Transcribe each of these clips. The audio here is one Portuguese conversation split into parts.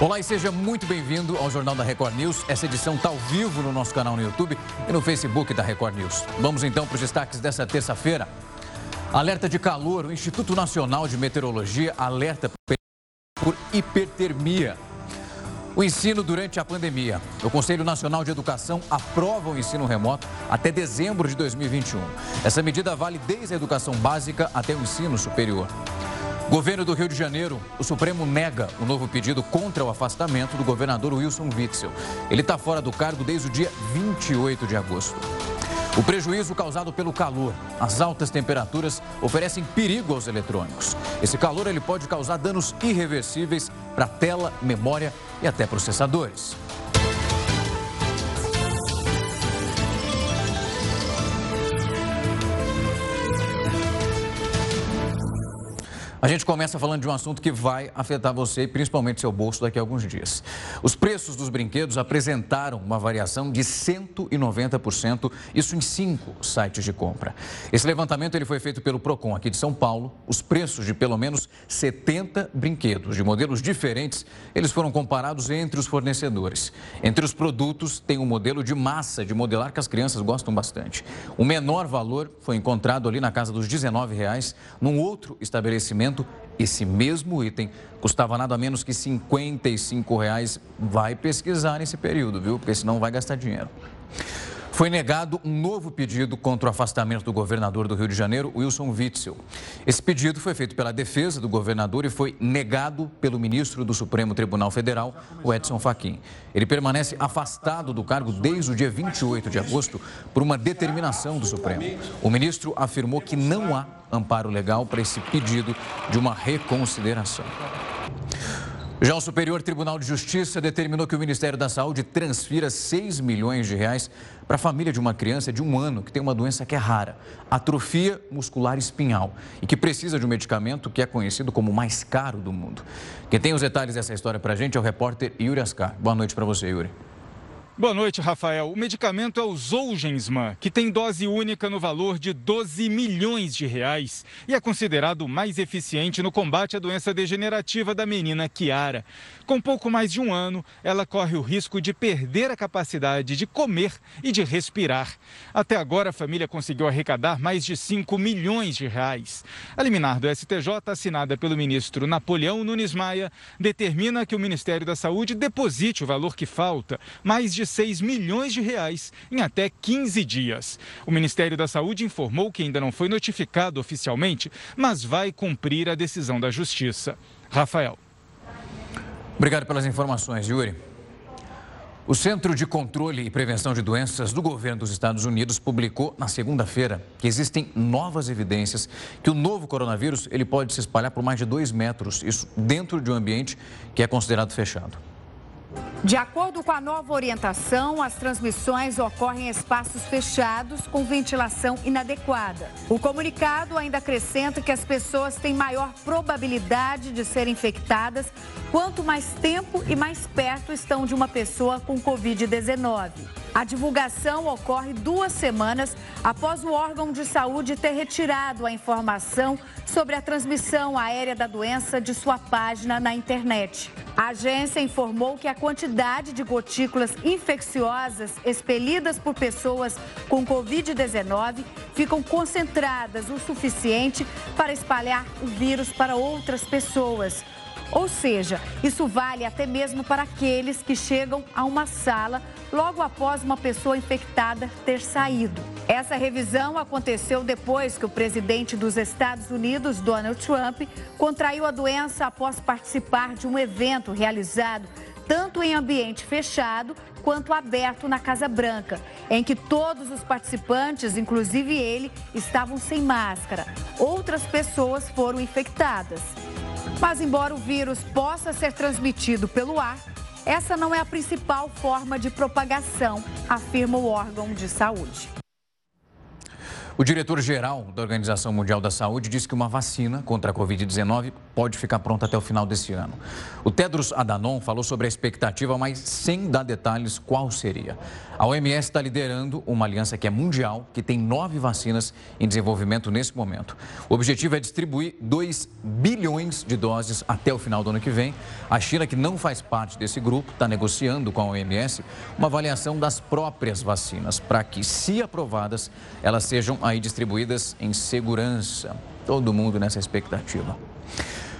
Olá e seja muito bem-vindo ao Jornal da Record News. Essa edição está ao vivo no nosso canal no YouTube e no Facebook da Record News. Vamos então para os destaques dessa terça-feira. Alerta de calor. O Instituto Nacional de Meteorologia alerta por hipertermia. O ensino durante a pandemia. O Conselho Nacional de Educação aprova o ensino remoto até dezembro de 2021. Essa medida vale desde a educação básica até o ensino superior. Governo do Rio de Janeiro, o Supremo nega o novo pedido contra o afastamento do governador Wilson Witzel. Ele está fora do cargo desde o dia 28 de agosto. O prejuízo causado pelo calor. As altas temperaturas oferecem perigo aos eletrônicos. Esse calor ele pode causar danos irreversíveis para tela, memória e até processadores. A gente começa falando de um assunto que vai afetar você e principalmente seu bolso daqui a alguns dias. Os preços dos brinquedos apresentaram uma variação de 190%, isso em cinco sites de compra. Esse levantamento ele foi feito pelo Procon aqui de São Paulo. Os preços de pelo menos 70 brinquedos de modelos diferentes, eles foram comparados entre os fornecedores. Entre os produtos tem um modelo de massa de modelar que as crianças gostam bastante. O menor valor foi encontrado ali na casa dos 19 reais num outro estabelecimento esse mesmo item custava nada menos que 55 reais. Vai pesquisar nesse período, viu? Porque senão vai gastar dinheiro. Foi negado um novo pedido contra o afastamento do governador do Rio de Janeiro, Wilson Witzel. Esse pedido foi feito pela defesa do governador e foi negado pelo ministro do Supremo Tribunal Federal, o Edson Fachin. Ele permanece afastado do cargo desde o dia 28 de agosto por uma determinação do Supremo. O ministro afirmou que não há amparo legal para esse pedido de uma reconsideração. Já o Superior Tribunal de Justiça determinou que o Ministério da Saúde transfira 6 milhões de reais para a família de uma criança de um ano que tem uma doença que é rara, atrofia muscular espinhal, e que precisa de um medicamento que é conhecido como o mais caro do mundo. Quem tem os detalhes dessa história para a gente é o repórter Yuri Ascar. Boa noite para você, Yuri. Boa noite, Rafael. O medicamento é o Zolgensma, que tem dose única no valor de 12 milhões de reais e é considerado o mais eficiente no combate à doença degenerativa da menina Kiara. Com pouco mais de um ano, ela corre o risco de perder a capacidade de comer e de respirar. Até agora, a família conseguiu arrecadar mais de 5 milhões de reais. A liminar do STJ, assinada pelo ministro Napoleão Nunes Maia, determina que o Ministério da Saúde deposite o valor que falta, mais de 6 milhões de reais em até 15 dias. O Ministério da Saúde informou que ainda não foi notificado oficialmente, mas vai cumprir a decisão da Justiça. Rafael. Obrigado pelas informações, Yuri. O Centro de Controle e Prevenção de Doenças do governo dos Estados Unidos publicou na segunda-feira que existem novas evidências que o novo coronavírus ele pode se espalhar por mais de dois metros, isso dentro de um ambiente que é considerado fechado. De acordo com a nova orientação, as transmissões ocorrem em espaços fechados com ventilação inadequada. O comunicado ainda acrescenta que as pessoas têm maior probabilidade de serem infectadas quanto mais tempo e mais perto estão de uma pessoa com Covid-19. A divulgação ocorre duas semanas após o órgão de saúde ter retirado a informação sobre a transmissão aérea da doença de sua página na internet. A agência informou que a quantidade de gotículas infecciosas expelidas por pessoas com Covid-19 ficam concentradas o suficiente para espalhar o vírus para outras pessoas. Ou seja, isso vale até mesmo para aqueles que chegam a uma sala logo após uma pessoa infectada ter saído. Essa revisão aconteceu depois que o presidente dos Estados Unidos, Donald Trump, contraiu a doença após participar de um evento realizado tanto em ambiente fechado quanto aberto na Casa Branca, em que todos os participantes, inclusive ele, estavam sem máscara. Outras pessoas foram infectadas. Mas, embora o vírus possa ser transmitido pelo ar, essa não é a principal forma de propagação, afirma o órgão de saúde. O diretor-geral da Organização Mundial da Saúde disse que uma vacina contra a Covid-19 pode ficar pronta até o final desse ano. O Tedros Adhanom falou sobre a expectativa, mas sem dar detalhes qual seria. A OMS está liderando uma aliança que é mundial, que tem nove vacinas em desenvolvimento nesse momento. O objetivo é distribuir 2 bilhões de doses até o final do ano que vem. A China, que não faz parte desse grupo, está negociando com a OMS uma avaliação das próprias vacinas, para que, se aprovadas, elas sejam aí distribuídas em segurança. Todo mundo nessa expectativa.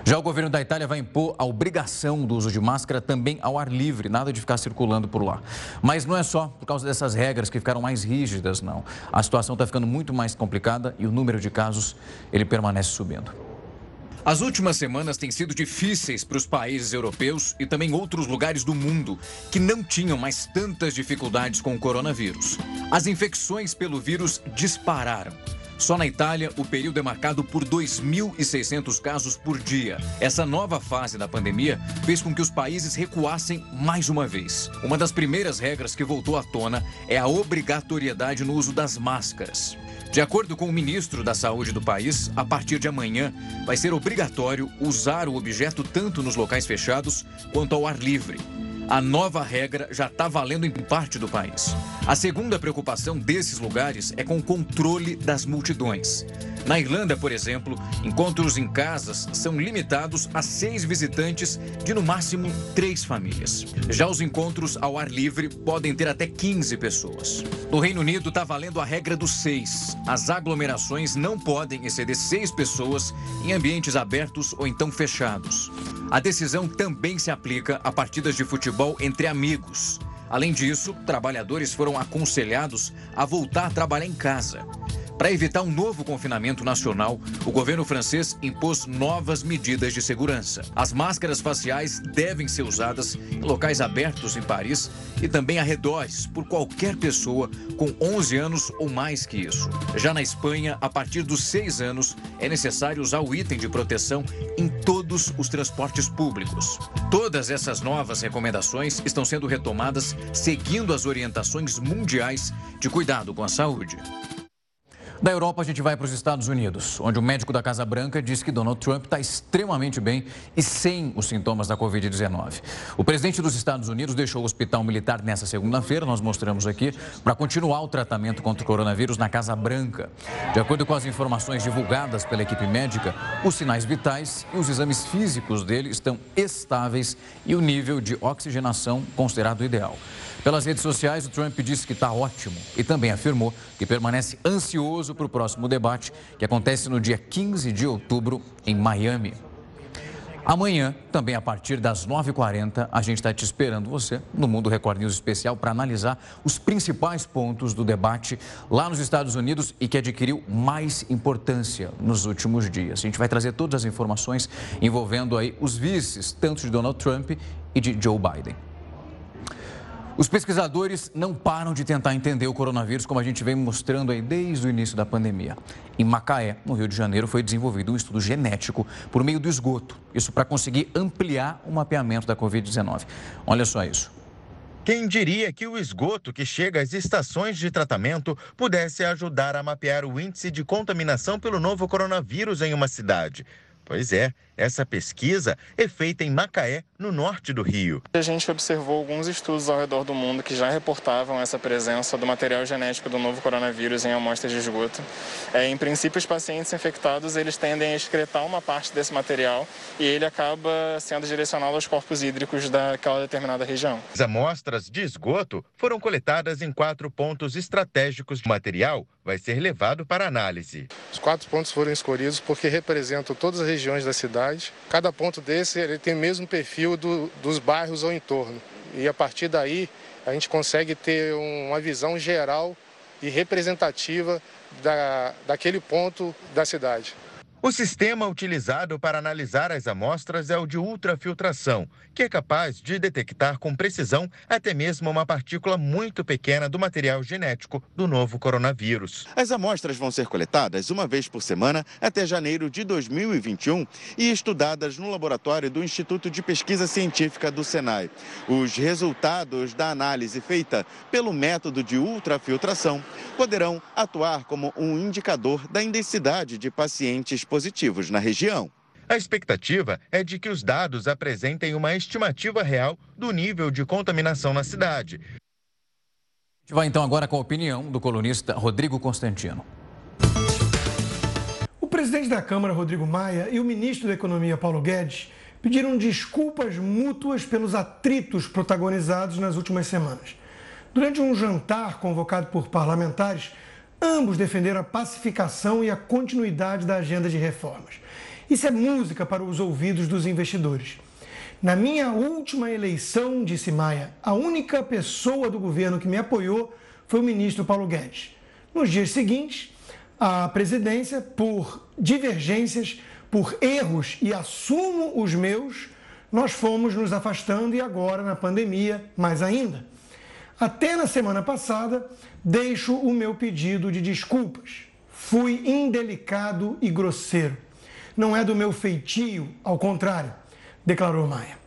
Já o governo da Itália vai impor a obrigação do uso de máscara também ao ar livre, nada de ficar circulando por lá. Mas não é só por causa dessas regras que ficaram mais rígidas, não. A situação está ficando muito mais complicada e o número de casos ele permanece subindo. As últimas semanas têm sido difíceis para os países europeus e também outros lugares do mundo que não tinham mais tantas dificuldades com o coronavírus. As infecções pelo vírus dispararam. Só na Itália, o período é marcado por 2.600 casos por dia. Essa nova fase da pandemia fez com que os países recuassem mais uma vez. Uma das primeiras regras que voltou à tona é a obrigatoriedade no uso das máscaras. De acordo com o ministro da Saúde do país, a partir de amanhã vai ser obrigatório usar o objeto tanto nos locais fechados quanto ao ar livre. A nova regra já está valendo em parte do país. A segunda preocupação desses lugares é com o controle das multidões. Na Irlanda, por exemplo, encontros em casas são limitados a seis visitantes de no máximo três famílias. Já os encontros ao ar livre podem ter até 15 pessoas. No Reino Unido está valendo a regra dos seis. As aglomerações não podem exceder seis pessoas em ambientes abertos ou então fechados. A decisão também se aplica a partidas de futebol entre amigos. Além disso, trabalhadores foram aconselhados a voltar a trabalhar em casa. Para evitar um novo confinamento nacional, o governo francês impôs novas medidas de segurança. As máscaras faciais devem ser usadas em locais abertos em Paris e também arredores por qualquer pessoa com 11 anos ou mais que isso. Já na Espanha, a partir dos 6 anos, é necessário usar o item de proteção em todos os transportes públicos. Todas essas novas recomendações estão sendo retomadas seguindo as orientações mundiais de cuidado com a saúde. Da Europa, a gente vai para os Estados Unidos, onde o médico da Casa Branca diz que Donald Trump está extremamente bem e sem os sintomas da Covid-19. O presidente dos Estados Unidos deixou o hospital militar nessa segunda-feira, nós mostramos aqui, para continuar o tratamento contra o coronavírus na Casa Branca. De acordo com as informações divulgadas pela equipe médica, os sinais vitais e os exames físicos dele estão estáveis e o nível de oxigenação considerado ideal. Pelas redes sociais, o Trump disse que está ótimo e também afirmou que permanece ansioso para o próximo debate, que acontece no dia 15 de outubro, em Miami. Amanhã, também a partir das 9h40, a gente está te esperando você no Mundo Record News Especial para analisar os principais pontos do debate lá nos Estados Unidos e que adquiriu mais importância nos últimos dias. A gente vai trazer todas as informações envolvendo aí os vices, tanto de Donald Trump e de Joe Biden. Os pesquisadores não param de tentar entender o coronavírus, como a gente vem mostrando aí desde o início da pandemia. Em Macaé, no Rio de Janeiro, foi desenvolvido um estudo genético por meio do esgoto. Isso para conseguir ampliar o mapeamento da Covid-19. Olha só isso. Quem diria que o esgoto que chega às estações de tratamento pudesse ajudar a mapear o índice de contaminação pelo novo coronavírus em uma cidade? Pois é, essa pesquisa é feita em Macaé, no norte do Rio. A gente observou alguns estudos ao redor do mundo que já reportavam essa presença do material genético do novo coronavírus em amostras de esgoto. É, em princípio, os pacientes infectados eles tendem a excretar uma parte desse material e ele acaba sendo direcionado aos corpos hídricos daquela determinada região. As amostras de esgoto foram coletadas em quatro pontos estratégicos. O material vai ser levado para análise. Os quatro pontos foram escolhidos porque representam todas as regiões da cidade cidade. Cada ponto desse ele tem o mesmo perfil do, dos bairros ao entorno. E a partir daí a gente consegue ter uma visão geral e representativa da, daquele ponto da cidade. O sistema utilizado para analisar as amostras é o de ultrafiltração, que é capaz de detectar com precisão até mesmo uma partícula muito pequena do material genético do novo coronavírus. As amostras vão ser coletadas uma vez por semana até janeiro de 2021 e estudadas no laboratório do Instituto de Pesquisa Científica do Senai. Os resultados da análise feita pelo método de ultrafiltração poderão atuar como um indicador da intensidade de pacientes positivos na região. A expectativa é de que os dados apresentem uma estimativa real do nível de contaminação na cidade. A gente vai então agora com a opinião do colunista Rodrigo Constantino. O presidente da Câmara, Rodrigo Maia, e o ministro da Economia, Paulo Guedes, pediram desculpas mútuas pelos atritos protagonizados nas últimas semanas. Durante um jantar convocado por parlamentares, Ambos defenderam a pacificação e a continuidade da agenda de reformas. Isso é música para os ouvidos dos investidores. Na minha última eleição, disse Maia, a única pessoa do governo que me apoiou foi o ministro Paulo Guedes. Nos dias seguintes, a presidência, por divergências, por erros e assumo os meus, nós fomos nos afastando e agora, na pandemia, mais ainda. Até na semana passada, deixo o meu pedido de desculpas. Fui indelicado e grosseiro. Não é do meu feitio, ao contrário, declarou Maia.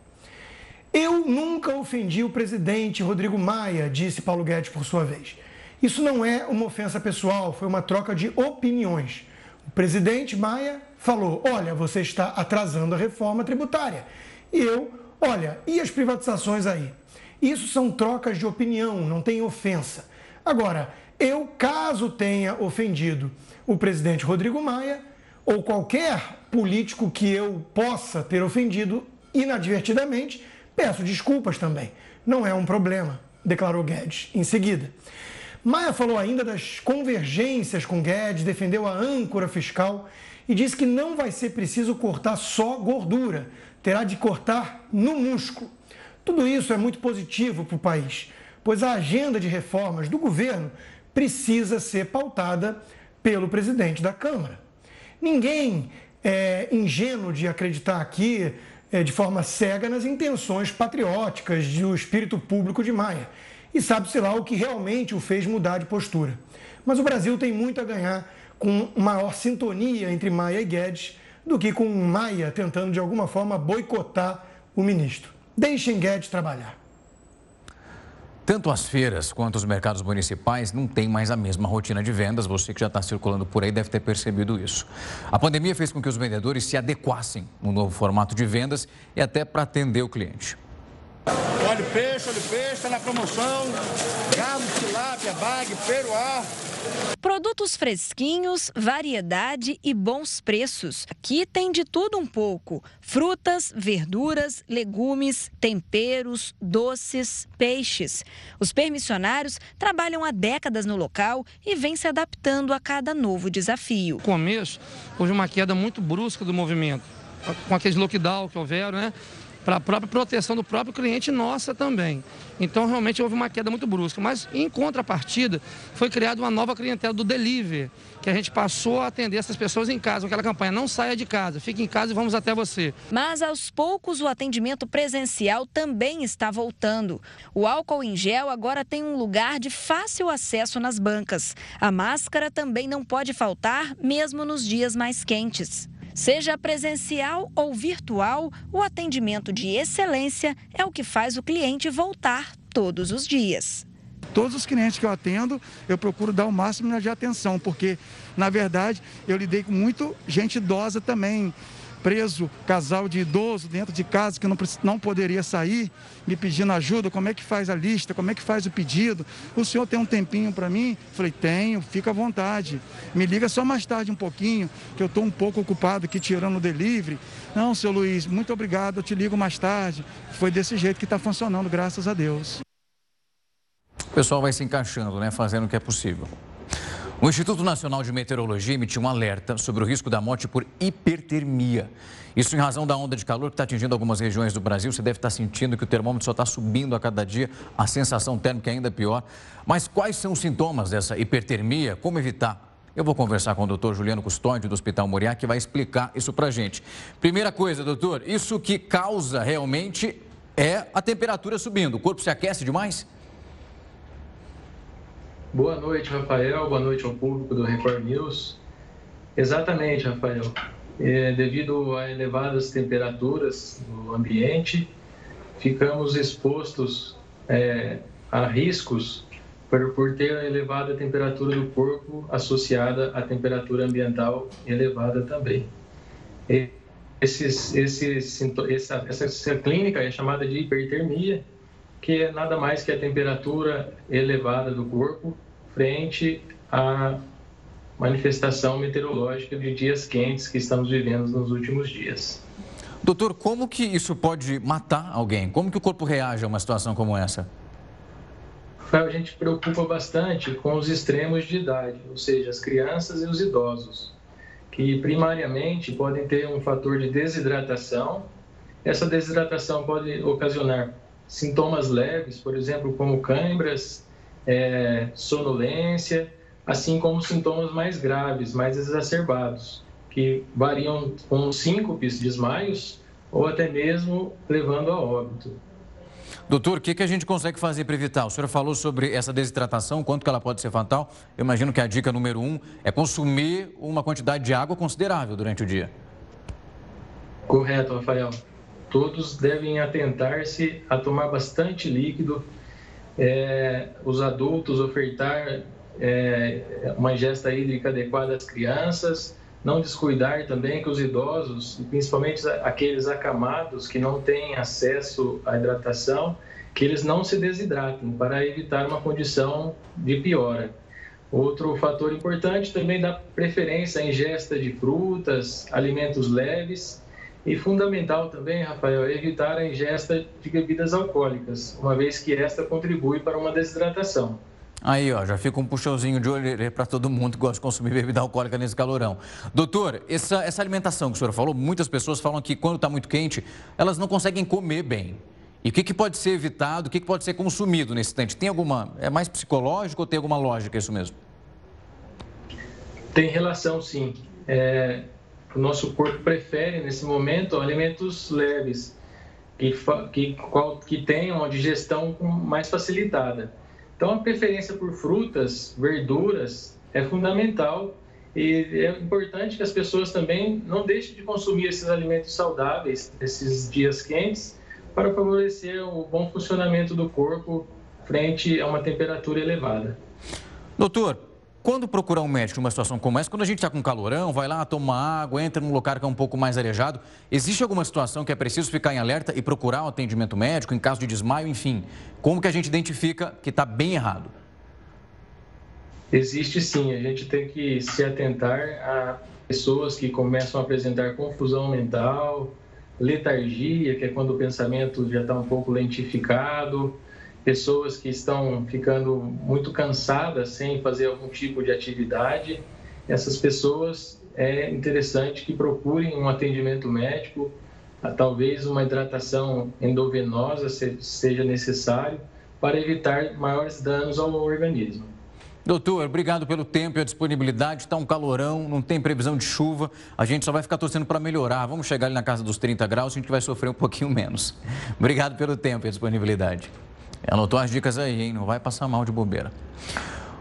Eu nunca ofendi o presidente Rodrigo Maia, disse Paulo Guedes por sua vez. Isso não é uma ofensa pessoal, foi uma troca de opiniões. O presidente Maia falou: Olha, você está atrasando a reforma tributária. E eu, olha, e as privatizações aí? Isso são trocas de opinião, não tem ofensa. Agora, eu, caso tenha ofendido o presidente Rodrigo Maia ou qualquer político que eu possa ter ofendido inadvertidamente, peço desculpas também. Não é um problema, declarou Guedes em seguida. Maia falou ainda das convergências com Guedes, defendeu a âncora fiscal e disse que não vai ser preciso cortar só gordura, terá de cortar no músculo. Tudo isso é muito positivo para o país pois a agenda de reformas do governo precisa ser pautada pelo presidente da Câmara. Ninguém é ingênuo de acreditar aqui é, de forma cega nas intenções patrióticas do espírito público de Maia. E sabe-se lá o que realmente o fez mudar de postura. Mas o Brasil tem muito a ganhar com maior sintonia entre Maia e Guedes do que com Maia tentando de alguma forma boicotar o ministro. Deixem Guedes trabalhar. Tanto as feiras quanto os mercados municipais não têm mais a mesma rotina de vendas. Você que já está circulando por aí deve ter percebido isso. A pandemia fez com que os vendedores se adequassem no novo formato de vendas e até para atender o cliente. Olha o peixe, olha o peixe, está na promoção. Galo, tilápia, bag, peruá. Produtos fresquinhos, variedade e bons preços. Aqui tem de tudo um pouco: frutas, verduras, legumes, temperos, doces, peixes. Os permissionários trabalham há décadas no local e vêm se adaptando a cada novo desafio. No começo, houve uma queda muito brusca do movimento, com aqueles lockdown que houveram, né? Para a própria proteção do próprio cliente nossa também. Então, realmente houve uma queda muito brusca. Mas, em contrapartida, foi criada uma nova clientela do delivery, que a gente passou a atender essas pessoas em casa, aquela campanha, não saia de casa, fique em casa e vamos até você. Mas, aos poucos, o atendimento presencial também está voltando. O álcool em gel agora tem um lugar de fácil acesso nas bancas. A máscara também não pode faltar, mesmo nos dias mais quentes. Seja presencial ou virtual, o atendimento de excelência é o que faz o cliente voltar todos os dias. Todos os clientes que eu atendo, eu procuro dar o máximo de atenção, porque, na verdade, eu lidei com muito gente idosa também, preso, casal de idoso dentro de casa que não, não poderia sair, me pedindo ajuda, como é que faz a lista, como é que faz o pedido. O senhor tem um tempinho para mim? Falei, tenho, fica à vontade. Me liga só mais tarde um pouquinho, que eu estou um pouco ocupado aqui tirando o delivery. Não, seu Luiz, muito obrigado, eu te ligo mais tarde. Foi desse jeito que está funcionando, graças a Deus. O pessoal vai se encaixando, né? Fazendo o que é possível. O Instituto Nacional de Meteorologia emitiu um alerta sobre o risco da morte por hipertermia. Isso em razão da onda de calor que está atingindo algumas regiões do Brasil. Você deve estar sentindo que o termômetro só está subindo a cada dia, a sensação térmica é ainda pior. Mas quais são os sintomas dessa hipertermia? Como evitar? Eu vou conversar com o doutor Juliano Custódio, do Hospital Moriá, que vai explicar isso para gente. Primeira coisa, doutor, isso que causa realmente é a temperatura subindo. O corpo se aquece demais? Boa noite, Rafael. Boa noite ao público do Record News. Exatamente, Rafael. É, devido a elevadas temperaturas no ambiente, ficamos expostos é, a riscos por, por ter a elevada temperatura do corpo associada à temperatura ambiental elevada também. Esses, esses, essa, essa clínica é chamada de hipertermia, que é nada mais que a temperatura elevada do corpo frente à manifestação meteorológica de dias quentes que estamos vivendo nos últimos dias. Doutor, como que isso pode matar alguém? Como que o corpo reage a uma situação como essa? A gente preocupa bastante com os extremos de idade, ou seja, as crianças e os idosos, que primariamente podem ter um fator de desidratação. Essa desidratação pode ocasionar sintomas leves, por exemplo, como câimbras, é, sonolência, assim como sintomas mais graves, mais exacerbados, que variam com síncopes, desmaios ou até mesmo levando a óbito. Doutor, o que, que a gente consegue fazer para evitar? O senhor falou sobre essa desidratação, quanto que ela pode ser fatal. Eu imagino que a dica número um é consumir uma quantidade de água considerável durante o dia. Correto, Rafael. Todos devem atentar-se a tomar bastante líquido. É, os adultos ofertar é, uma ingesta hídrica adequada às crianças, não descuidar também que os idosos, principalmente aqueles acamados que não têm acesso à hidratação, que eles não se desidratem para evitar uma condição de piora. Outro fator importante também dá preferência à ingesta de frutas, alimentos leves e fundamental também, Rafael, é evitar a ingesta de bebidas alcoólicas, uma vez que esta contribui para uma desidratação. Aí, ó, já fica um puxãozinho de olho para todo mundo que gosta de consumir bebida alcoólica nesse calorão. Doutor, essa, essa alimentação que o senhor falou, muitas pessoas falam que quando está muito quente, elas não conseguem comer bem. E o que, que pode ser evitado, o que, que pode ser consumido nesse instante? Tem alguma. É mais psicológico ou tem alguma lógica isso mesmo? Tem relação, sim. É, o nosso corpo prefere, nesse momento, alimentos leves, que, que, que tenham a digestão mais facilitada. Então, a preferência por frutas, verduras é fundamental e é importante que as pessoas também não deixem de consumir esses alimentos saudáveis nesses dias quentes para favorecer o bom funcionamento do corpo frente a uma temperatura elevada. Doutor, quando procurar um médico numa situação como essa, quando a gente está com calorão, vai lá, toma água, entra num lugar que é um pouco mais arejado, existe alguma situação que é preciso ficar em alerta e procurar um atendimento médico em caso de desmaio, enfim? Como que a gente identifica que está bem errado? Existe sim, a gente tem que se atentar a pessoas que começam a apresentar confusão mental, letargia, que é quando o pensamento já está um pouco lentificado, pessoas que estão ficando muito cansadas sem fazer algum tipo de atividade. Essas pessoas é interessante que procurem um atendimento médico, talvez uma hidratação endovenosa seja necessário para evitar maiores danos ao organismo. Doutor, obrigado pelo tempo e a disponibilidade. Está um calorão, não tem previsão de chuva. A gente só vai ficar torcendo para melhorar. Vamos chegar ali na casa dos 30 graus, a gente vai sofrer um pouquinho menos. Obrigado pelo tempo e a disponibilidade. Anotou as dicas aí, hein? Não vai passar mal de bobeira.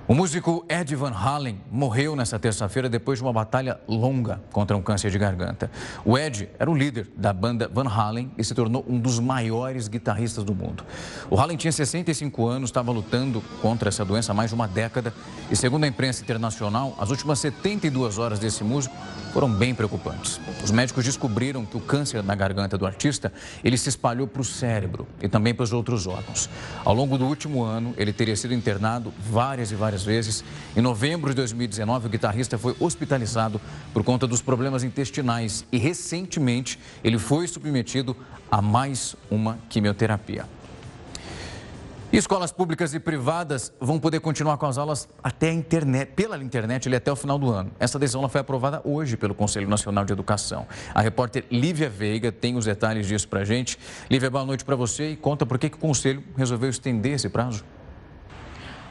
O músico Ed Van Halen morreu nesta terça-feira depois de uma batalha longa contra um câncer de garganta. O Ed era o líder da banda Van Halen e se tornou um dos maiores guitarristas do mundo. O Halen tinha 65 anos, estava lutando contra essa doença há mais de uma década e, segundo a imprensa internacional, as últimas 72 horas desse músico foram bem preocupantes. Os médicos descobriram que o câncer na garganta do artista ele se espalhou para o cérebro e também para os outros órgãos. Ao longo do último ano, ele teria sido internado várias e várias várias vezes. Em novembro de 2019, o guitarrista foi hospitalizado por conta dos problemas intestinais e recentemente ele foi submetido a mais uma quimioterapia. Escolas públicas e privadas vão poder continuar com as aulas até a internet, pela internet ele até o final do ano. Essa decisão foi aprovada hoje pelo Conselho Nacional de Educação. A repórter Lívia Veiga tem os detalhes disso para a gente. Lívia, boa noite para você e conta por que, que o Conselho resolveu estender esse prazo.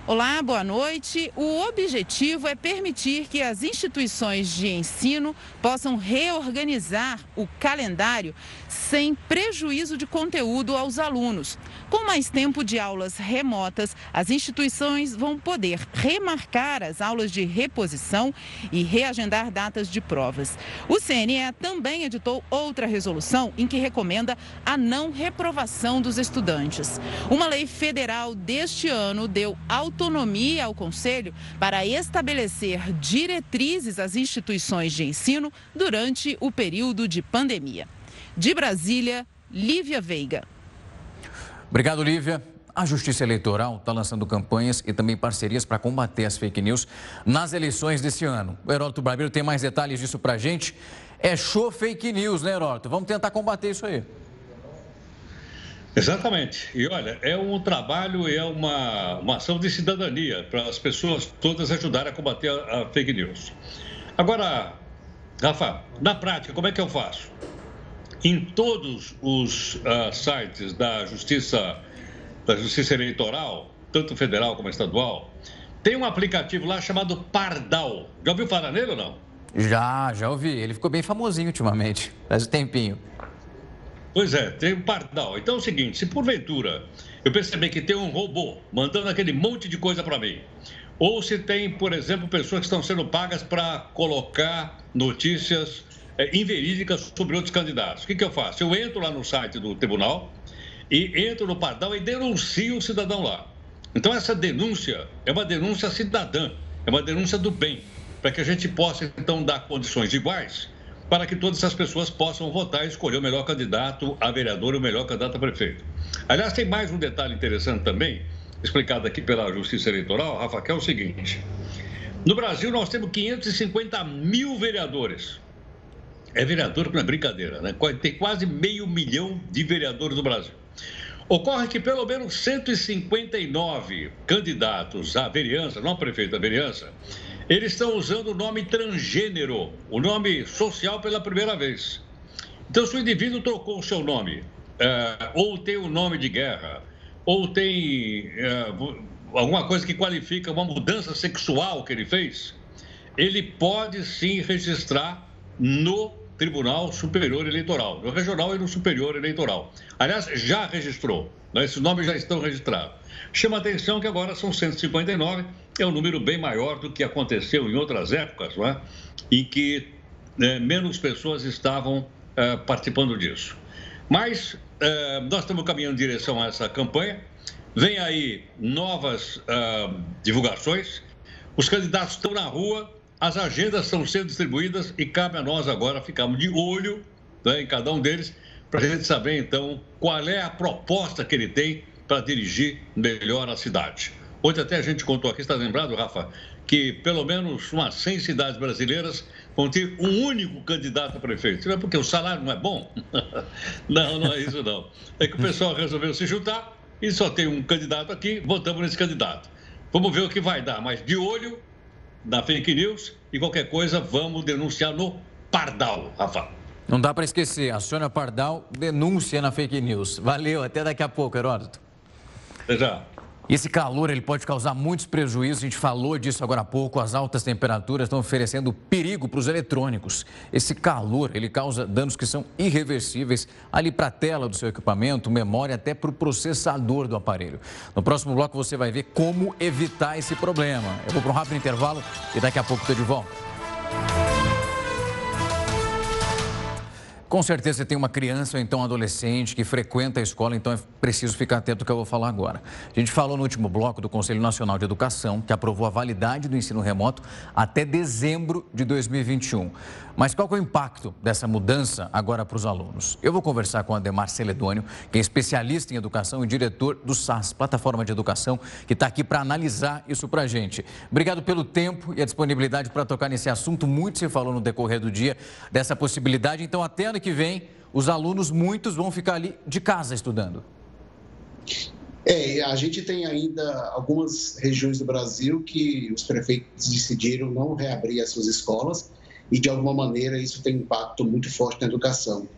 Olá, boa noite. O objetivo é permitir que as instituições de ensino possam reorganizar o calendário sem prejuízo de conteúdo aos alunos. Com mais tempo de aulas remotas, as instituições vão poder remarcar as aulas de reposição e reagendar datas de provas. O CNE também editou outra resolução em que recomenda a não reprovação dos estudantes. Uma lei federal deste ano deu autonomia ao Conselho para estabelecer diretrizes às instituições de ensino durante o período de pandemia. De Brasília, Lívia Veiga. Obrigado, Lívia. A Justiça Eleitoral está lançando campanhas e também parcerias para combater as fake news nas eleições desse ano. O Heródoto Barbeiro tem mais detalhes disso para a gente. É show fake news, né, Heródoto? Vamos tentar combater isso aí. Exatamente. E olha, é um trabalho e é uma, uma ação de cidadania para as pessoas todas ajudarem a combater a, a fake news. Agora, Rafa, na prática, como é que eu faço? Em todos os uh, sites da Justiça, da Justiça Eleitoral, tanto federal como estadual, tem um aplicativo lá chamado Pardal. Já ouviu falar nele ou não? Já, já ouvi. Ele ficou bem famosinho ultimamente, faz um tempinho. Pois é, tem o Pardal. Então é o seguinte, se porventura eu perceber que tem um robô mandando aquele monte de coisa para mim, ou se tem, por exemplo, pessoas que estão sendo pagas para colocar notícias é, inverídicas sobre outros candidatos. O que, que eu faço? Eu entro lá no site do tribunal e entro no pardal e denuncio o cidadão lá. Então, essa denúncia é uma denúncia cidadã, é uma denúncia do bem, para que a gente possa, então, dar condições iguais para que todas as pessoas possam votar e escolher o melhor candidato a vereador e o melhor candidato a prefeito. Aliás, tem mais um detalhe interessante também, explicado aqui pela Justiça Eleitoral, Rafa, que é o seguinte. No Brasil, nós temos 550 mil vereadores. É vereador que não é brincadeira, né? Tem quase meio milhão de vereadores no Brasil. Ocorre que pelo menos 159 candidatos à vereança, não prefeito da vereança, eles estão usando o nome transgênero, o nome social pela primeira vez. Então, se o indivíduo trocou o seu nome, é, ou tem um nome de guerra, ou tem é, alguma coisa que qualifica uma mudança sexual que ele fez, ele pode sim registrar no Tribunal Superior Eleitoral, no Regional e no Superior Eleitoral. Aliás, já registrou, né? esses nomes já estão registrados. Chama atenção que agora são 159, é um número bem maior do que aconteceu em outras épocas, não é? em que né, menos pessoas estavam é, participando disso. Mas é, nós estamos caminhando em direção a essa campanha. Vem aí novas é, divulgações. Os candidatos estão na rua, as agendas estão sendo distribuídas e cabe a nós agora ficarmos de olho né, em cada um deles para a gente saber então qual é a proposta que ele tem para dirigir melhor a cidade. Hoje até a gente contou aqui, está lembrado, Rafa, que pelo menos umas 100 cidades brasileiras vão ter um único candidato a prefeito. Não é porque o salário não é bom? não, não é isso não. É que o pessoal resolveu se juntar e só tem um candidato aqui, votamos nesse candidato. Vamos ver o que vai dar, mas de olho da fake news e qualquer coisa vamos denunciar no Pardal, Rafa. Não dá para esquecer, aciona Pardal, denúncia na fake news. Valeu, até daqui a pouco, Heródoto. Até já. Esse calor ele pode causar muitos prejuízos, a gente falou disso agora há pouco. As altas temperaturas estão oferecendo perigo para os eletrônicos. Esse calor ele causa danos que são irreversíveis ali para a tela do seu equipamento, memória, até para o processador do aparelho. No próximo bloco você vai ver como evitar esse problema. Eu vou para um rápido intervalo e daqui a pouco estou de volta. Com certeza tem uma criança ou então um adolescente que frequenta a escola, então é preciso ficar atento ao que eu vou falar agora. A gente falou no último bloco do Conselho Nacional de Educação, que aprovou a validade do ensino remoto até dezembro de 2021. Mas qual é o impacto dessa mudança agora para os alunos? Eu vou conversar com Ademar Celedônio, que é especialista em educação e diretor do SAS, Plataforma de Educação, que está aqui para analisar isso para a gente. Obrigado pelo tempo e a disponibilidade para tocar nesse assunto. Muito se falou no decorrer do dia dessa possibilidade. Então, até ano que vem, os alunos, muitos, vão ficar ali de casa estudando. É, a gente tem ainda algumas regiões do Brasil que os prefeitos decidiram não reabrir as suas escolas e, de alguma maneira, isso tem um impacto muito forte na educação.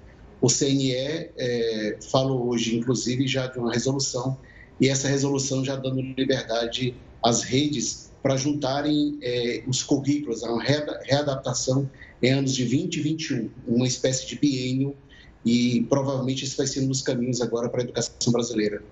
O CNE é, falou hoje, inclusive, já de uma resolução e essa resolução já dando liberdade às redes para juntarem é, os currículos, a readaptação em anos de 20 e 21, uma espécie de biênio, e provavelmente isso vai ser um dos caminhos agora para a educação brasileira.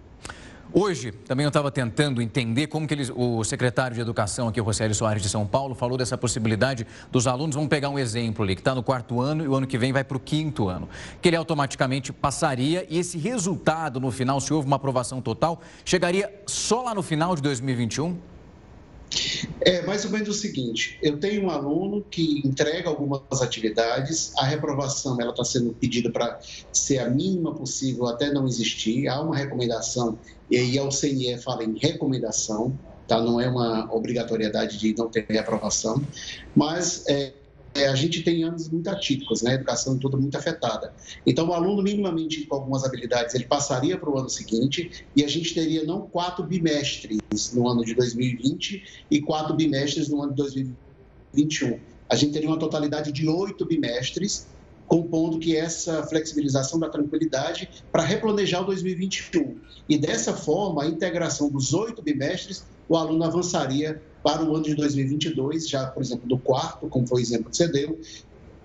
Hoje, também eu estava tentando entender como que eles, o secretário de Educação aqui, o Rosélio Soares de São Paulo, falou dessa possibilidade dos alunos, vamos pegar um exemplo ali, que está no quarto ano e o ano que vem vai para o quinto ano, que ele automaticamente passaria e esse resultado no final, se houve uma aprovação total, chegaria só lá no final de 2021? É mais ou menos o seguinte: eu tenho um aluno que entrega algumas atividades, a reprovação ela está sendo pedida para ser a mínima possível até não existir. Há uma recomendação e aí o CNE fala em recomendação, tá? Não é uma obrigatoriedade de não ter aprovação, mas é, é, a gente tem anos muito atípicos, né? A educação toda muito afetada. Então, o aluno minimamente com algumas habilidades, ele passaria para o ano seguinte e a gente teria não quatro bimestres no ano de 2020 e quatro bimestres no ano de 2021. A gente teria uma totalidade de oito bimestres compondo que essa flexibilização da tranquilidade para replanejar o 2021. E dessa forma, a integração dos oito bimestres, o aluno avançaria para o ano de 2022, já, por exemplo, do quarto, como foi o exemplo que você deu,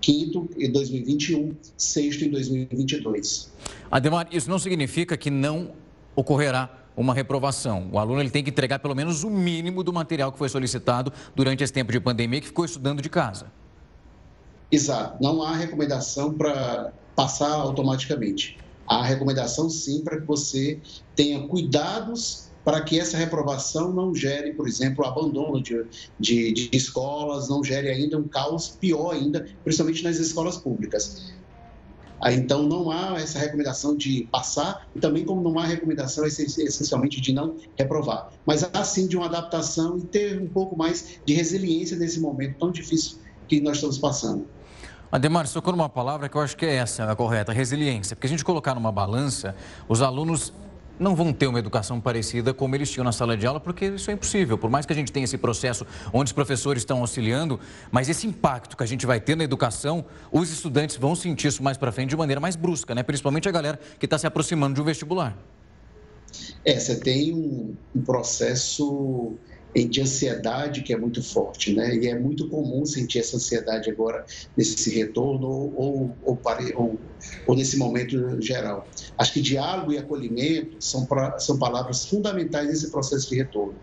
quinto em 2021, sexto em 2022. Ademar, isso não significa que não ocorrerá uma reprovação. O aluno ele tem que entregar pelo menos o mínimo do material que foi solicitado durante esse tempo de pandemia que ficou estudando de casa. Exato. Não há recomendação para passar automaticamente. Há recomendação sim para que você tenha cuidados para que essa reprovação não gere, por exemplo, abandono de, de, de, escolas, não gere ainda um caos pior ainda, principalmente nas escolas públicas. Então, não há essa recomendação de passar e também como não há recomendação essencialmente de não reprovar. Mas há sim de uma adaptação e ter um pouco mais de resiliência nesse momento tão difícil que nós estamos passando. Ademar, tocou numa palavra que eu acho que é essa a correta, resiliência. Porque a gente colocar numa balança, os alunos não vão ter uma educação parecida como eles tinham na sala de aula, porque isso é impossível. Por mais que a gente tenha esse processo onde os professores estão auxiliando, mas esse impacto que a gente vai ter na educação, os estudantes vão sentir isso mais para frente de maneira mais brusca, né? Principalmente a galera que está se aproximando de um vestibular. É, você tem um, um processo de ansiedade que é muito forte, né? E é muito comum sentir essa ansiedade agora nesse retorno ou, ou, ou, ou nesse momento geral. Acho que diálogo e acolhimento são, pra, são palavras fundamentais nesse processo de retorno.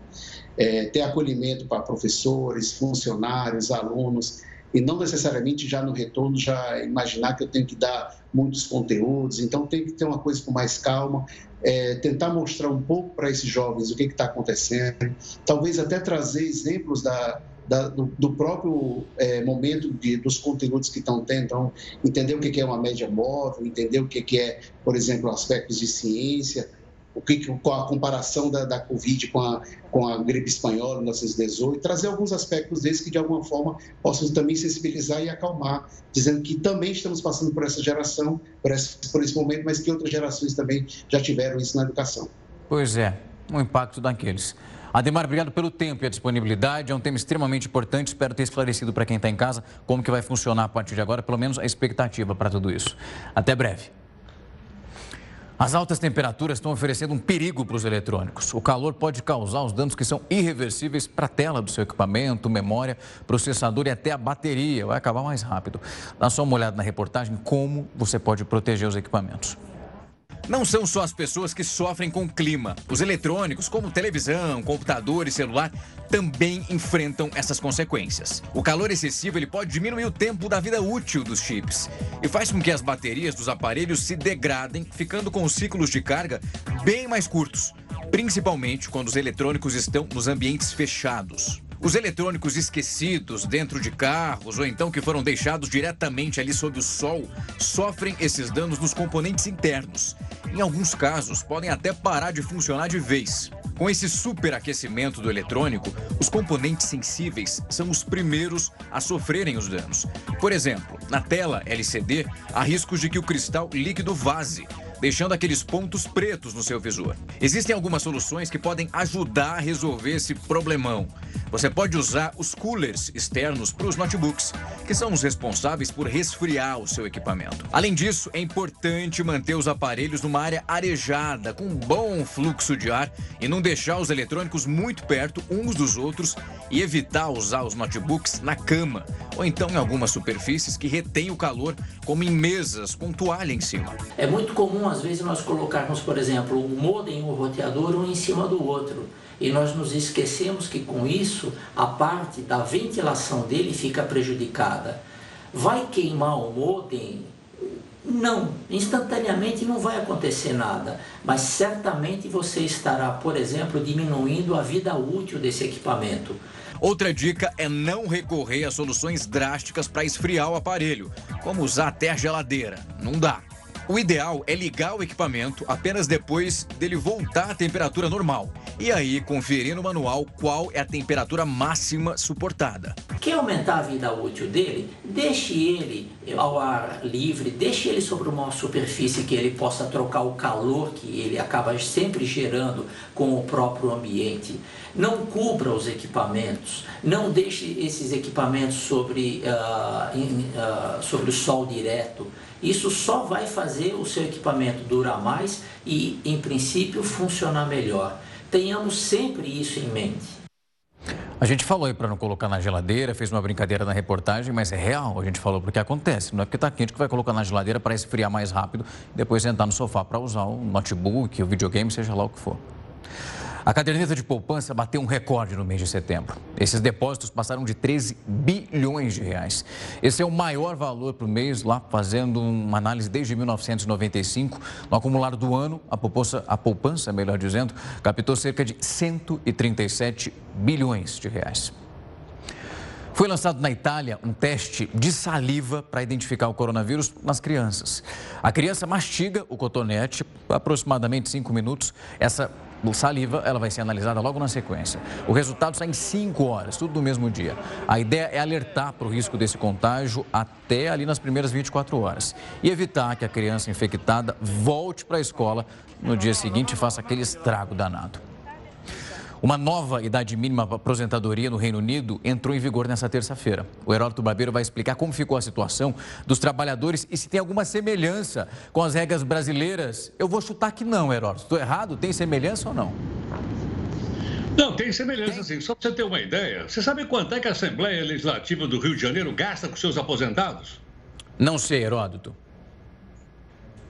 É, ter acolhimento para professores, funcionários, alunos, e não necessariamente já no retorno já imaginar que eu tenho que dar muitos conteúdos, então tem que ter uma coisa com mais calma, é, tentar mostrar um pouco para esses jovens o que está acontecendo, talvez até trazer exemplos da, da, do, do, próprio é, momento de, dos conteúdos que estão tendo, então, entender o que é uma média móvel, entender o que é, por exemplo, aspectos de ciência, o que, a comparação da, da Covid com a, com a gripe espanhola em 1918, trazer alguns aspectos desses que, de alguma forma, possam também sensibilizar e acalmar, dizendo que também estamos passando por essa geração, por esse, por esse momento, mas que outras gerações também já tiveram isso na educação. Pois é, um impacto daqueles. Ademar, obrigado pelo tempo e a disponibilidade. É um tema extremamente importante. Espero ter esclarecido para quem está em casa como que vai funcionar a partir de agora, pelo menos a expectativa para tudo isso. Até breve. As altas temperaturas estão oferecendo um perigo para os eletrônicos. O calor pode causar os danos que são irreversíveis para a tela do seu equipamento, memória, processador e até a bateria. Vai acabar mais rápido. Dá só uma olhada na reportagem como você pode proteger os equipamentos. Não são só as pessoas que sofrem com o clima. Os eletrônicos, como televisão, computador e celular, também enfrentam essas consequências. O calor excessivo ele pode diminuir o tempo da vida útil dos chips e faz com que as baterias dos aparelhos se degradem, ficando com os ciclos de carga bem mais curtos, principalmente quando os eletrônicos estão nos ambientes fechados. Os eletrônicos esquecidos dentro de carros ou então que foram deixados diretamente ali sob o sol sofrem esses danos nos componentes internos. Em alguns casos, podem até parar de funcionar de vez. Com esse superaquecimento do eletrônico, os componentes sensíveis são os primeiros a sofrerem os danos. Por exemplo, na tela LCD, há riscos de que o cristal líquido vaze, deixando aqueles pontos pretos no seu visor. Existem algumas soluções que podem ajudar a resolver esse problemão. você pode usar os coolers externos para os notebooks, que são os responsáveis por resfriar o seu equipamento. Além disso, é importante manter os aparelhos numa área arejada, com bom fluxo de ar e não deixar os eletrônicos muito perto uns dos outros e evitar usar os notebooks na cama ou então em algumas superfícies que retêm o calor, como em mesas com toalha em cima. É muito comum, às vezes, nós colocarmos, por exemplo, um modem ou um roteador um em cima do outro e nós nos esquecemos que com isso a parte da ventilação dele fica prejudicada. Vai queimar o modem? Não, instantaneamente não vai acontecer nada, mas certamente você estará, por exemplo, diminuindo a vida útil desse equipamento. Outra dica é não recorrer a soluções drásticas para esfriar o aparelho, como usar até a geladeira. Não dá. O ideal é ligar o equipamento apenas depois dele voltar à temperatura normal. E aí conferir no manual qual é a temperatura máxima suportada. Quer aumentar a vida útil dele? Deixe ele ao ar livre, deixe ele sobre uma superfície que ele possa trocar o calor que ele acaba sempre gerando com o próprio ambiente. Não cubra os equipamentos, não deixe esses equipamentos sobre, uh, in, uh, sobre o sol direto. Isso só vai fazer o seu equipamento durar mais e, em princípio, funcionar melhor. Tenhamos sempre isso em mente. A gente falou aí para não colocar na geladeira, fez uma brincadeira na reportagem, mas é real, a gente falou porque acontece. Não é porque está quente que vai colocar na geladeira para esfriar mais rápido e depois sentar no sofá para usar o notebook, o videogame, seja lá o que for. A caderneta de poupança bateu um recorde no mês de setembro. Esses depósitos passaram de 13 bilhões de reais. Esse é o maior valor para o mês, lá fazendo uma análise desde 1995. No acumulado do ano, a poupança, a poupança, melhor dizendo, captou cerca de 137 bilhões de reais. Foi lançado na Itália um teste de saliva para identificar o coronavírus nas crianças. A criança mastiga o cotonete aproximadamente 5 minutos. Essa saliva, ela vai ser analisada logo na sequência. O resultado sai em 5 horas, tudo no mesmo dia. A ideia é alertar para o risco desse contágio até ali nas primeiras 24 horas e evitar que a criança infectada volte para a escola no dia seguinte e faça aquele estrago danado. Uma nova idade mínima para aposentadoria no Reino Unido entrou em vigor nessa terça-feira. O Heródoto Barbeiro vai explicar como ficou a situação dos trabalhadores e se tem alguma semelhança com as regras brasileiras. Eu vou chutar que não, Heródoto. Estou errado? Tem semelhança ou não? Não, tem semelhança sim. Só para você ter uma ideia, você sabe quanto é que a Assembleia Legislativa do Rio de Janeiro gasta com seus aposentados? Não sei, Heródoto.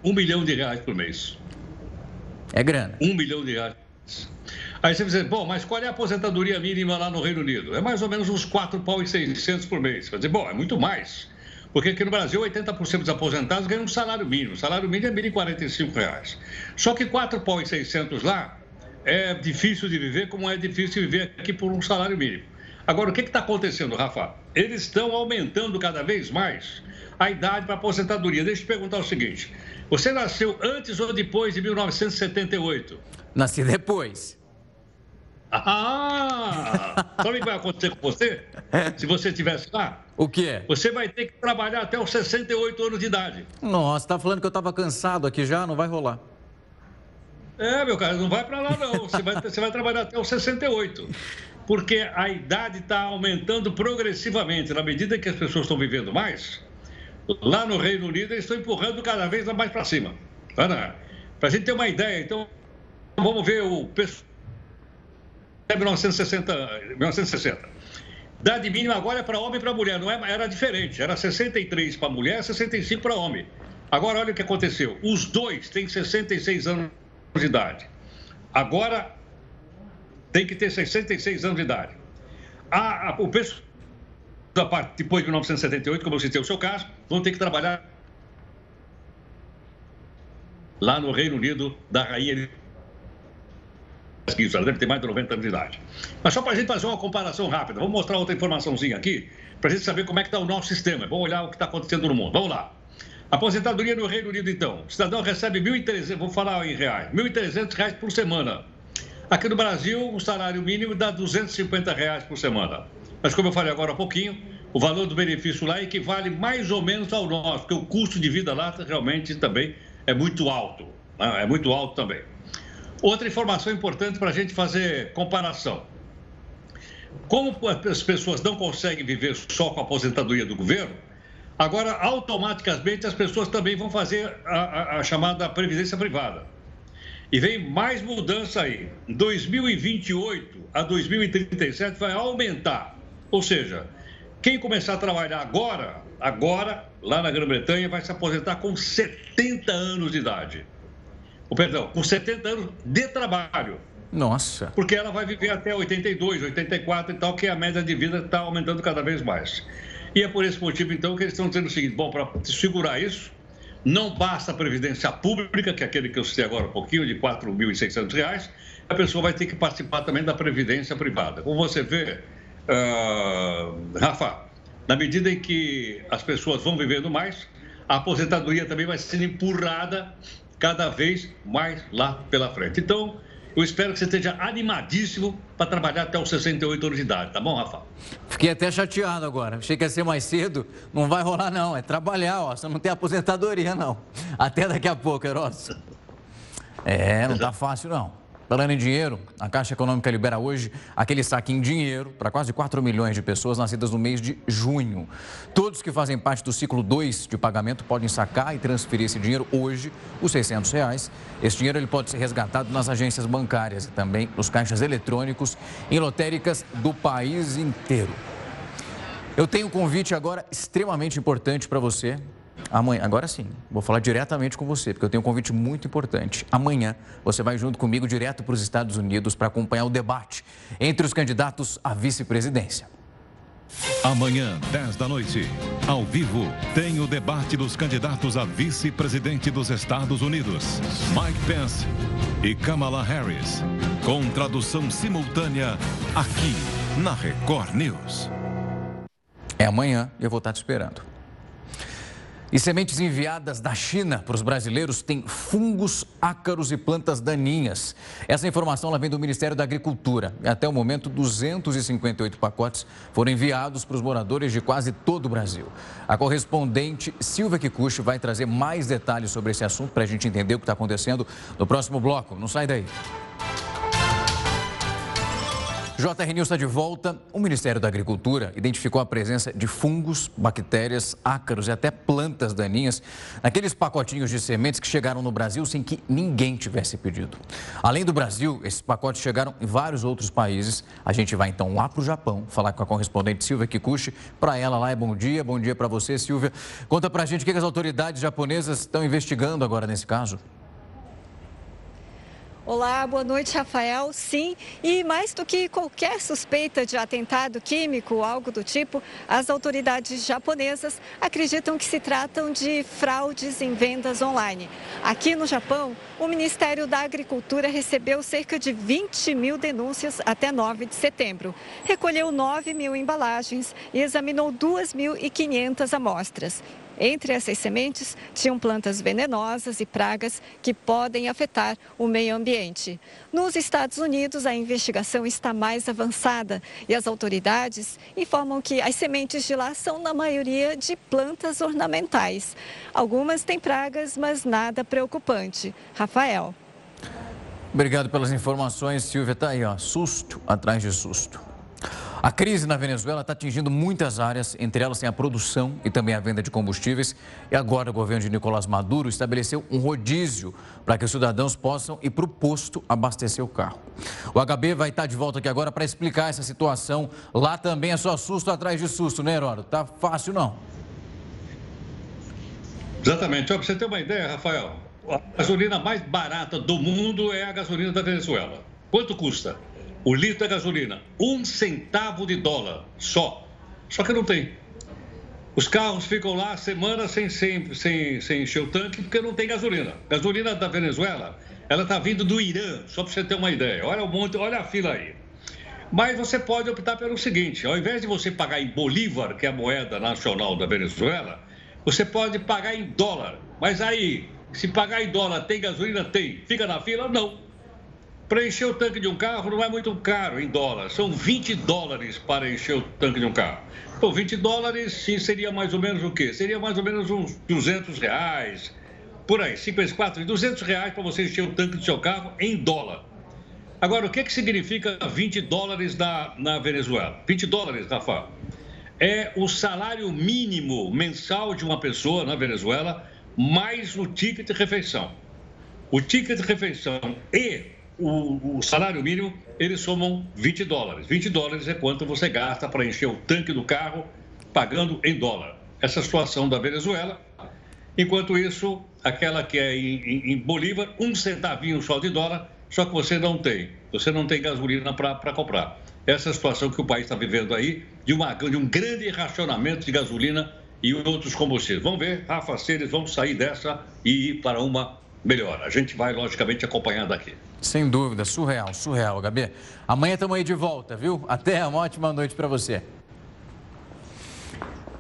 Um milhão de reais por mês. É grana. Um milhão de reais. Aí você dizer, bom, mas qual é a aposentadoria mínima lá no Reino Unido? É mais ou menos uns 4 pau e 600 por mês. Vai dizer, bom, é muito mais. Porque aqui no Brasil, 80% dos aposentados ganham um salário mínimo. O salário mínimo é R$ 1.045. Só que 4 pau e 600 lá é difícil de viver, como é difícil viver aqui por um salário mínimo. Agora, o que está acontecendo, Rafa? Eles estão aumentando cada vez mais a idade para aposentadoria. Deixa eu te perguntar o seguinte: você nasceu antes ou depois de 1978? Nasci depois. Ah! Sabe o que vai acontecer com você? Se você estivesse lá? O quê? Você vai ter que trabalhar até os 68 anos de idade. Nossa, tá falando que eu estava cansado aqui já? Não vai rolar. É, meu cara, não vai para lá não. Você vai, você vai trabalhar até os 68. Porque a idade está aumentando progressivamente. Na medida que as pessoas estão vivendo mais, lá no Reino Unido eles estão empurrando cada vez mais para cima. Para a gente ter uma ideia, então, vamos ver o pessoal até 1960, 1960. Idade mínima agora é para homem e para mulher, não é, era diferente. Era 63 para mulher, 65 para homem. Agora olha o que aconteceu. Os dois têm 66 anos de idade. Agora tem que ter 66 anos de idade. A, a, o pessoal da parte depois de 1978, como eu citei o seu caso, vão ter que trabalhar lá no Reino Unido da rainha pesquisa, ela deve ter mais de 90 anos de idade. Mas só para a gente fazer uma comparação rápida, vamos mostrar outra informaçãozinha aqui, para a gente saber como é que está o nosso sistema. Vamos olhar o que está acontecendo no mundo. Vamos lá. Aposentadoria no Reino Unido, então. O cidadão recebe 1.300, vou falar em reais, 1.300 reais por semana. Aqui no Brasil, o salário mínimo dá 250 reais por semana. Mas como eu falei agora há pouquinho, o valor do benefício lá equivale mais ou menos ao nosso, porque o custo de vida lá realmente também é muito alto. Né? É muito alto também. Outra informação importante para a gente fazer comparação. como as pessoas não conseguem viver só com a aposentadoria do governo, agora automaticamente as pessoas também vão fazer a, a, a chamada previdência privada. E vem mais mudança aí. 2028 a 2037 vai aumentar. Ou seja, quem começar a trabalhar agora, agora, lá na Grã-Bretanha, vai se aposentar com 70 anos de idade. Ou, perdão, com 70 anos de trabalho. Nossa. Porque ela vai viver até 82, 84 e tal, que a média de vida está aumentando cada vez mais. E é por esse motivo, então, que eles estão dizendo o seguinte: bom, para segurar isso, não basta a previdência pública, que é aquele que eu citei agora um pouquinho, de R$ 4.600, a pessoa vai ter que participar também da previdência privada. Como você vê, uh, Rafa, na medida em que as pessoas vão vivendo mais, a aposentadoria também vai sendo empurrada cada vez mais lá pela frente. Então, eu espero que você esteja animadíssimo para trabalhar até os 68 anos de idade, tá bom, Rafa? Fiquei até chateado agora. Achei que ia ser mais cedo. Não vai rolar, não. É trabalhar, ó. Você não tem aposentadoria, não. Até daqui a pouco, Heródoto. É, não tá fácil, não. Falando em dinheiro, a Caixa Econômica libera hoje aquele saque em dinheiro para quase 4 milhões de pessoas nascidas no mês de junho. Todos que fazem parte do ciclo 2 de pagamento podem sacar e transferir esse dinheiro hoje, os 600 reais. Esse dinheiro ele pode ser resgatado nas agências bancárias e também nos caixas eletrônicos em lotéricas do país inteiro. Eu tenho um convite agora extremamente importante para você Amanhã, agora sim, vou falar diretamente com você, porque eu tenho um convite muito importante. Amanhã você vai junto comigo direto para os Estados Unidos para acompanhar o debate entre os candidatos à vice-presidência. Amanhã, 10 da noite, ao vivo, tem o debate dos candidatos a vice-presidente dos Estados Unidos, Mike Pence e Kamala Harris, com tradução simultânea aqui na Record News. É amanhã e eu vou estar te esperando. E sementes enviadas da China para os brasileiros têm fungos, ácaros e plantas daninhas. Essa informação ela vem do Ministério da Agricultura. Até o momento, 258 pacotes foram enviados para os moradores de quase todo o Brasil. A correspondente Silvia Kikuchi vai trazer mais detalhes sobre esse assunto para a gente entender o que está acontecendo no próximo bloco. Não sai daí. JR News está de volta. O Ministério da Agricultura identificou a presença de fungos, bactérias, ácaros e até plantas daninhas naqueles pacotinhos de sementes que chegaram no Brasil sem que ninguém tivesse pedido. Além do Brasil, esses pacotes chegaram em vários outros países. A gente vai então lá para o Japão falar com a correspondente Silvia Kikuchi. Para ela lá é bom dia, bom dia para você, Silvia. Conta para a gente o que as autoridades japonesas estão investigando agora nesse caso. Olá, boa noite, Rafael. Sim, e mais do que qualquer suspeita de atentado químico ou algo do tipo, as autoridades japonesas acreditam que se tratam de fraudes em vendas online. Aqui no Japão, o Ministério da Agricultura recebeu cerca de 20 mil denúncias até 9 de setembro. Recolheu 9 mil embalagens e examinou 2.500 amostras. Entre essas sementes tinham plantas venenosas e pragas que podem afetar o meio ambiente. Nos Estados Unidos, a investigação está mais avançada e as autoridades informam que as sementes de lá são, na maioria, de plantas ornamentais. Algumas têm pragas, mas nada preocupante. Rafael. Obrigado pelas informações, Silvia. Está aí, ó, susto atrás de susto. A crise na Venezuela está atingindo muitas áreas, entre elas tem a produção e também a venda de combustíveis. E agora o governo de Nicolás Maduro estabeleceu um rodízio para que os cidadãos possam ir para o posto abastecer o carro. O HB vai estar de volta aqui agora para explicar essa situação. Lá também é só susto atrás de susto, né, Heródoto? Tá fácil não. Exatamente. Para você ter uma ideia, Rafael, a gasolina mais barata do mundo é a gasolina da Venezuela. Quanto custa? O litro da gasolina, um centavo de dólar só. Só que não tem. Os carros ficam lá semanas sem, sem, sem, sem encher o tanque porque não tem gasolina. Gasolina da Venezuela, ela está vindo do Irã, só para você ter uma ideia. Olha o monte, olha a fila aí. Mas você pode optar pelo seguinte: ao invés de você pagar em Bolívar, que é a moeda nacional da Venezuela, você pode pagar em dólar. Mas aí, se pagar em dólar, tem gasolina? Tem. Fica na fila? Não. Para encher o tanque de um carro não é muito caro em dólar, são 20 dólares para encher o tanque de um carro. Então, 20 dólares sim, seria mais ou menos o quê? Seria mais ou menos uns 200 reais, por aí, 5 vezes 4, 200 reais para você encher o tanque do seu carro em dólar. Agora, o que, que significa 20 dólares na, na Venezuela? 20 dólares, Rafa, é o salário mínimo mensal de uma pessoa na Venezuela, mais o ticket de refeição. O ticket de refeição e o, o, salário mínimo, eles somam 20 dólares. 20 dólares é quanto você gasta para encher o tanque do carro pagando em dólar. Essa situação da Venezuela. Enquanto isso, aquela que é em, em, em Bolívar, um centavinho só de dólar, só que você não tem. Você não tem gasolina para comprar. Essa é a situação que o país está vivendo aí, de, uma, de um grande racionamento de gasolina e outros combustíveis. Vamos ver, Rafa, se eles vão sair dessa e ir para uma melhor. A gente vai, logicamente, acompanhando aqui. Sem dúvida, surreal, surreal, Gabi. Amanhã estamos aí de volta, viu? Até uma ótima noite para você.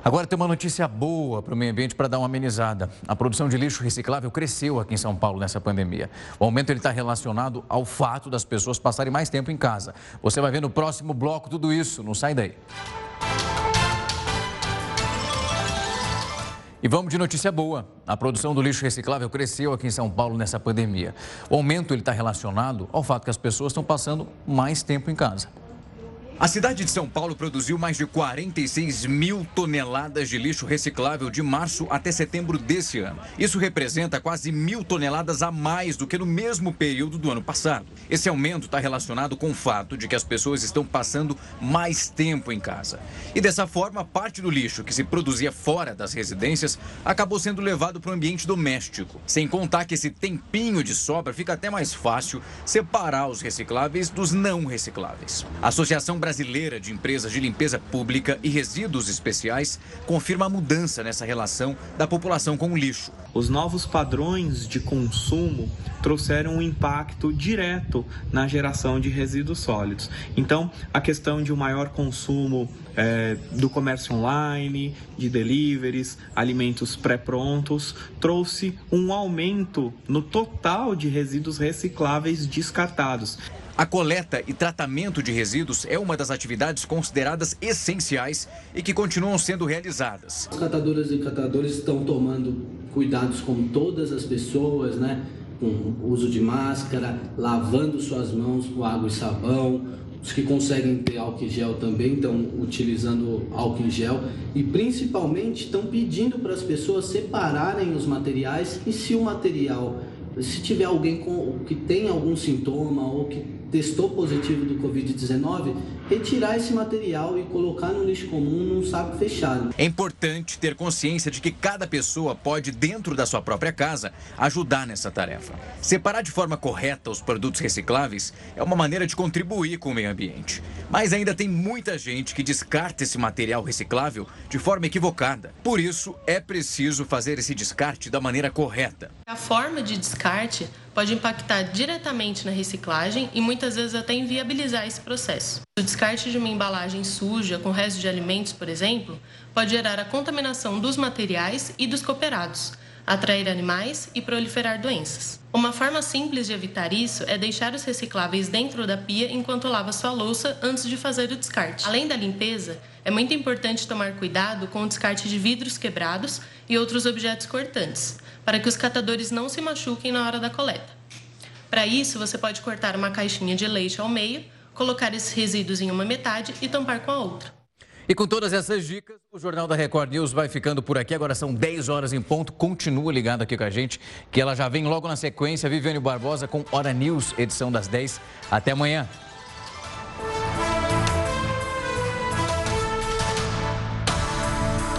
Agora tem uma notícia boa para o meio ambiente para dar uma amenizada. A produção de lixo reciclável cresceu aqui em São Paulo nessa pandemia. O aumento está relacionado ao fato das pessoas passarem mais tempo em casa. Você vai ver no próximo bloco tudo isso, não sai daí. E vamos de notícia boa. A produção do lixo reciclável cresceu aqui em São Paulo nessa pandemia. O aumento está relacionado ao fato que as pessoas estão passando mais tempo em casa. A cidade de São Paulo produziu mais de 46 mil toneladas de lixo reciclável de março até setembro desse ano. Isso representa quase mil toneladas a mais do que no mesmo período do ano passado. Esse aumento está relacionado com o fato de que as pessoas estão passando mais tempo em casa. E dessa forma, parte do lixo que se produzia fora das residências acabou sendo levado para o ambiente doméstico. Sem contar que esse tempinho de sobra fica até mais fácil separar os recicláveis dos não recicláveis. A Associação Brasileira de Empresas de Limpeza Pública e Resíduos Especiais confirma a mudança nessa relação da população com o lixo. Os novos padrões de consumo trouxeram um impacto direto na geração de resíduos sólidos. Então, a questão de um maior consumo é, do comércio online, de deliveries, alimentos pré-prontos, trouxe um aumento no total de resíduos recicláveis descartados. A coleta e tratamento de resíduos é uma das atividades consideradas essenciais e que continuam sendo realizadas. Os catadoras e catadores estão tomando cuidados como todas as pessoas, né? Com uso de máscara, lavando suas mãos com água e sabão. Os que conseguem ter álcool em gel também estão utilizando álcool em gel e principalmente estão pedindo para as pessoas separarem os materiais e se o material se tiver alguém com, que tem algum sintoma ou que testou positivo do Covid-19, retirar esse material e colocar no lixo comum num saco fechado. É importante ter consciência de que cada pessoa pode, dentro da sua própria casa, ajudar nessa tarefa. Separar de forma correta os produtos recicláveis é uma maneira de contribuir com o meio ambiente. Mas ainda tem muita gente que descarta esse material reciclável de forma equivocada. Por isso, é preciso fazer esse descarte da maneira correta. A forma de descarte pode impactar diretamente na reciclagem e muitas vezes até inviabilizar esse processo. O descarte de uma embalagem suja com restos de alimentos, por exemplo, pode gerar a contaminação dos materiais e dos cooperados, atrair animais e proliferar doenças. Uma forma simples de evitar isso é deixar os recicláveis dentro da pia enquanto lava sua louça antes de fazer o descarte. Além da limpeza, é muito importante tomar cuidado com o descarte de vidros quebrados e outros objetos cortantes para que os catadores não se machuquem na hora da coleta. Para isso, você pode cortar uma caixinha de leite ao meio, colocar esses resíduos em uma metade e tampar com a outra. E com todas essas dicas, o Jornal da Record News vai ficando por aqui. Agora são 10 horas em ponto. Continua ligado aqui com a gente, que ela já vem logo na sequência. Viviane Barbosa com Hora News, edição das 10. Até amanhã.